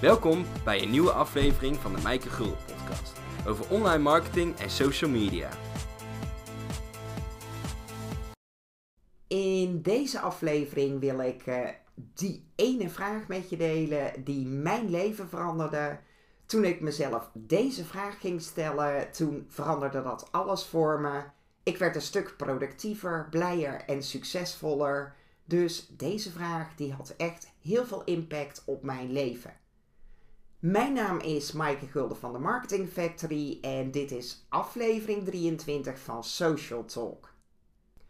Welkom bij een nieuwe aflevering van de Mijke Gul podcast over online marketing en social media. In deze aflevering wil ik uh, die ene vraag met je delen die mijn leven veranderde. Toen ik mezelf deze vraag ging stellen, toen veranderde dat alles voor me. Ik werd een stuk productiever, blijer en succesvoller. Dus deze vraag die had echt heel veel impact op mijn leven. Mijn naam is Maaike Gulden van de Marketing Factory en dit is aflevering 23 van Social Talk.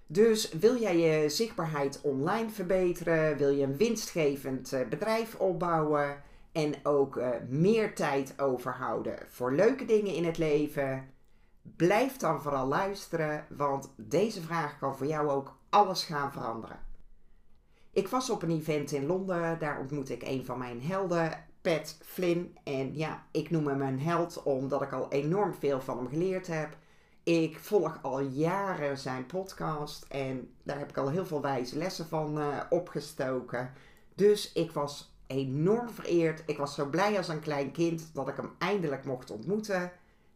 Dus wil jij je zichtbaarheid online verbeteren, wil je een winstgevend eh, bedrijf opbouwen en ook uh, meer tijd overhouden voor leuke dingen in het leven? Blijf dan vooral luisteren, want deze vraag kan voor jou ook alles gaan veranderen. Ik was op een event in Londen, daar ontmoette ik een van mijn helden, Pat Flynn. En ja, ik noem hem een held omdat ik al enorm veel van hem geleerd heb. Ik volg al jaren zijn podcast en daar heb ik al heel veel wijze lessen van uh, opgestoken. Dus ik was enorm vereerd. Ik was zo blij als een klein kind dat ik hem eindelijk mocht ontmoeten.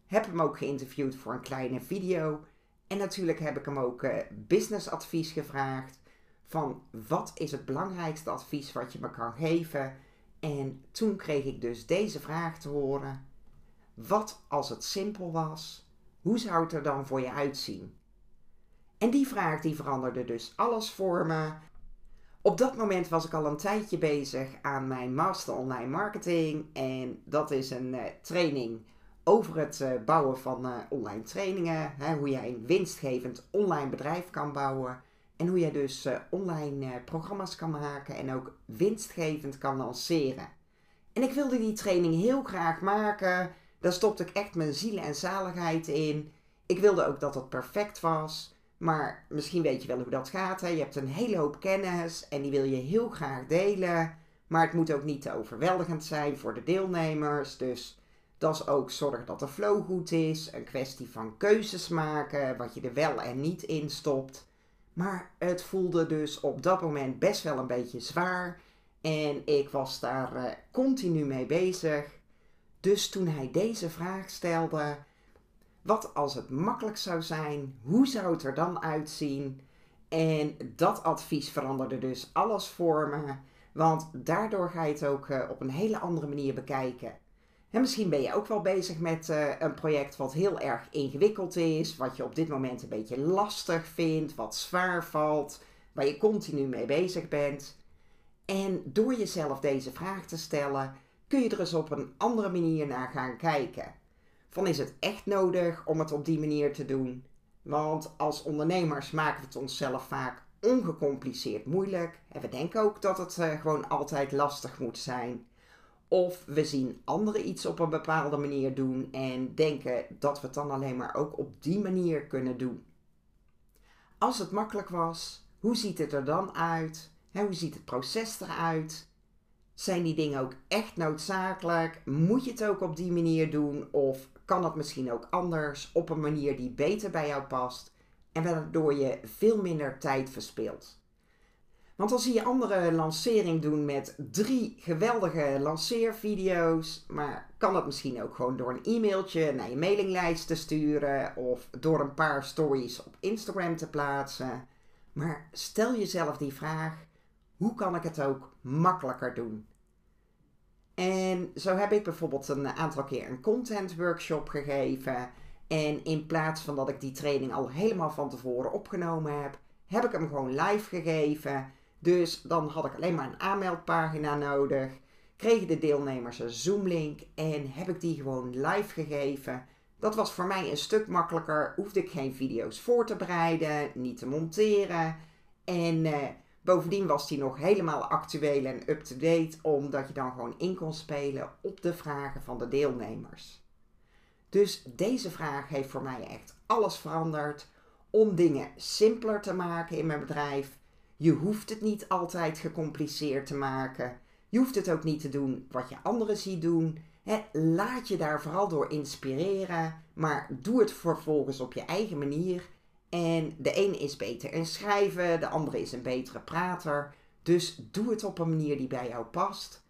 Heb hem ook geïnterviewd voor een kleine video. En natuurlijk heb ik hem ook uh, businessadvies gevraagd. Van wat is het belangrijkste advies wat je me kan geven? En toen kreeg ik dus deze vraag te horen. Wat als het simpel was? Hoe zou het er dan voor je uitzien? En die vraag die veranderde dus alles voor me. Op dat moment was ik al een tijdje bezig aan mijn Master Online Marketing. En dat is een uh, training over het uh, bouwen van uh, online trainingen. Hoe jij een winstgevend online bedrijf kan bouwen. En hoe je dus uh, online uh, programma's kan maken en ook winstgevend kan lanceren. En ik wilde die training heel graag maken. Daar stopte ik echt mijn ziel en zaligheid in. Ik wilde ook dat het perfect was. Maar misschien weet je wel hoe dat gaat. Hè? Je hebt een hele hoop kennis en die wil je heel graag delen. Maar het moet ook niet te overweldigend zijn voor de deelnemers. Dus dat is ook zorg dat de flow goed is. Een kwestie van keuzes maken, wat je er wel en niet in stopt. Maar het voelde dus op dat moment best wel een beetje zwaar. En ik was daar uh, continu mee bezig. Dus toen hij deze vraag stelde: wat als het makkelijk zou zijn? Hoe zou het er dan uitzien? En dat advies veranderde dus alles voor me. Want daardoor ga je het ook uh, op een hele andere manier bekijken. En misschien ben je ook wel bezig met uh, een project wat heel erg ingewikkeld is, wat je op dit moment een beetje lastig vindt, wat zwaar valt, waar je continu mee bezig bent. En door jezelf deze vraag te stellen, kun je er eens op een andere manier naar gaan kijken. Van is het echt nodig om het op die manier te doen? Want als ondernemers maken we het onszelf vaak ongecompliceerd moeilijk. En we denken ook dat het uh, gewoon altijd lastig moet zijn. Of we zien anderen iets op een bepaalde manier doen en denken dat we het dan alleen maar ook op die manier kunnen doen. Als het makkelijk was, hoe ziet het er dan uit? hoe ziet het proces eruit? Zijn die dingen ook echt noodzakelijk? Moet je het ook op die manier doen? Of kan het misschien ook anders op een manier die beter bij jou past en waardoor je veel minder tijd verspilt? Want dan zie je andere lancering doen met drie geweldige lanceervideo's. Maar kan het misschien ook gewoon door een e-mailtje naar je mailinglijst te sturen. Of door een paar stories op Instagram te plaatsen. Maar stel jezelf die vraag: hoe kan ik het ook makkelijker doen? En zo heb ik bijvoorbeeld een aantal keer een content workshop gegeven. En in plaats van dat ik die training al helemaal van tevoren opgenomen heb, heb ik hem gewoon live gegeven. Dus dan had ik alleen maar een aanmeldpagina nodig. Kregen de deelnemers een Zoom-link en heb ik die gewoon live gegeven. Dat was voor mij een stuk makkelijker. Hoefde ik geen video's voor te bereiden, niet te monteren. En eh, bovendien was die nog helemaal actueel en up-to-date, omdat je dan gewoon in kon spelen op de vragen van de deelnemers. Dus deze vraag heeft voor mij echt alles veranderd om dingen simpeler te maken in mijn bedrijf je hoeft het niet altijd gecompliceerd te maken. Je hoeft het ook niet te doen wat je anderen ziet doen. laat je daar vooral door inspireren, maar doe het vervolgens op je eigen manier. En de een is beter in schrijven, de andere is een betere prater. Dus doe het op een manier die bij jou past.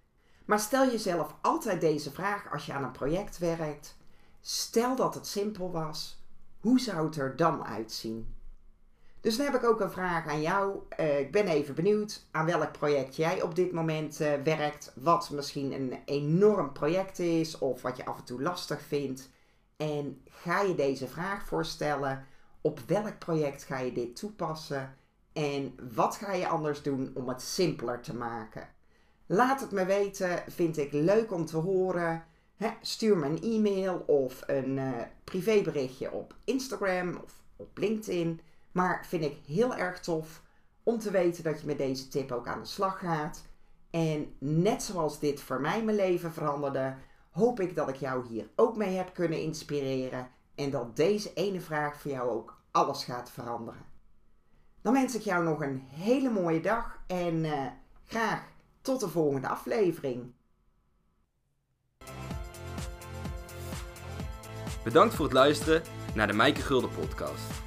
Maar stel jezelf altijd deze vraag als je aan een project werkt. Stel dat het simpel was, hoe zou het er dan uitzien? Dus dan heb ik ook een vraag aan jou. Uh, ik ben even benieuwd aan welk project jij op dit moment uh, werkt. Wat misschien een enorm project is of wat je af en toe lastig vindt. En ga je deze vraag voorstellen? Op welk project ga je dit toepassen? En wat ga je anders doen om het simpeler te maken? Laat het me weten, vind ik leuk om te horen. stuur me een e-mail of een uh, privéberichtje op Instagram of op LinkedIn. Maar vind ik heel erg tof om te weten dat je met deze tip ook aan de slag gaat. En net zoals dit voor mij mijn leven veranderde, hoop ik dat ik jou hier ook mee heb kunnen inspireren. En dat deze ene vraag voor jou ook alles gaat veranderen. Dan wens ik jou nog een hele mooie dag en uh, graag tot de volgende aflevering. Bedankt voor het luisteren naar de Mijke Gulden podcast.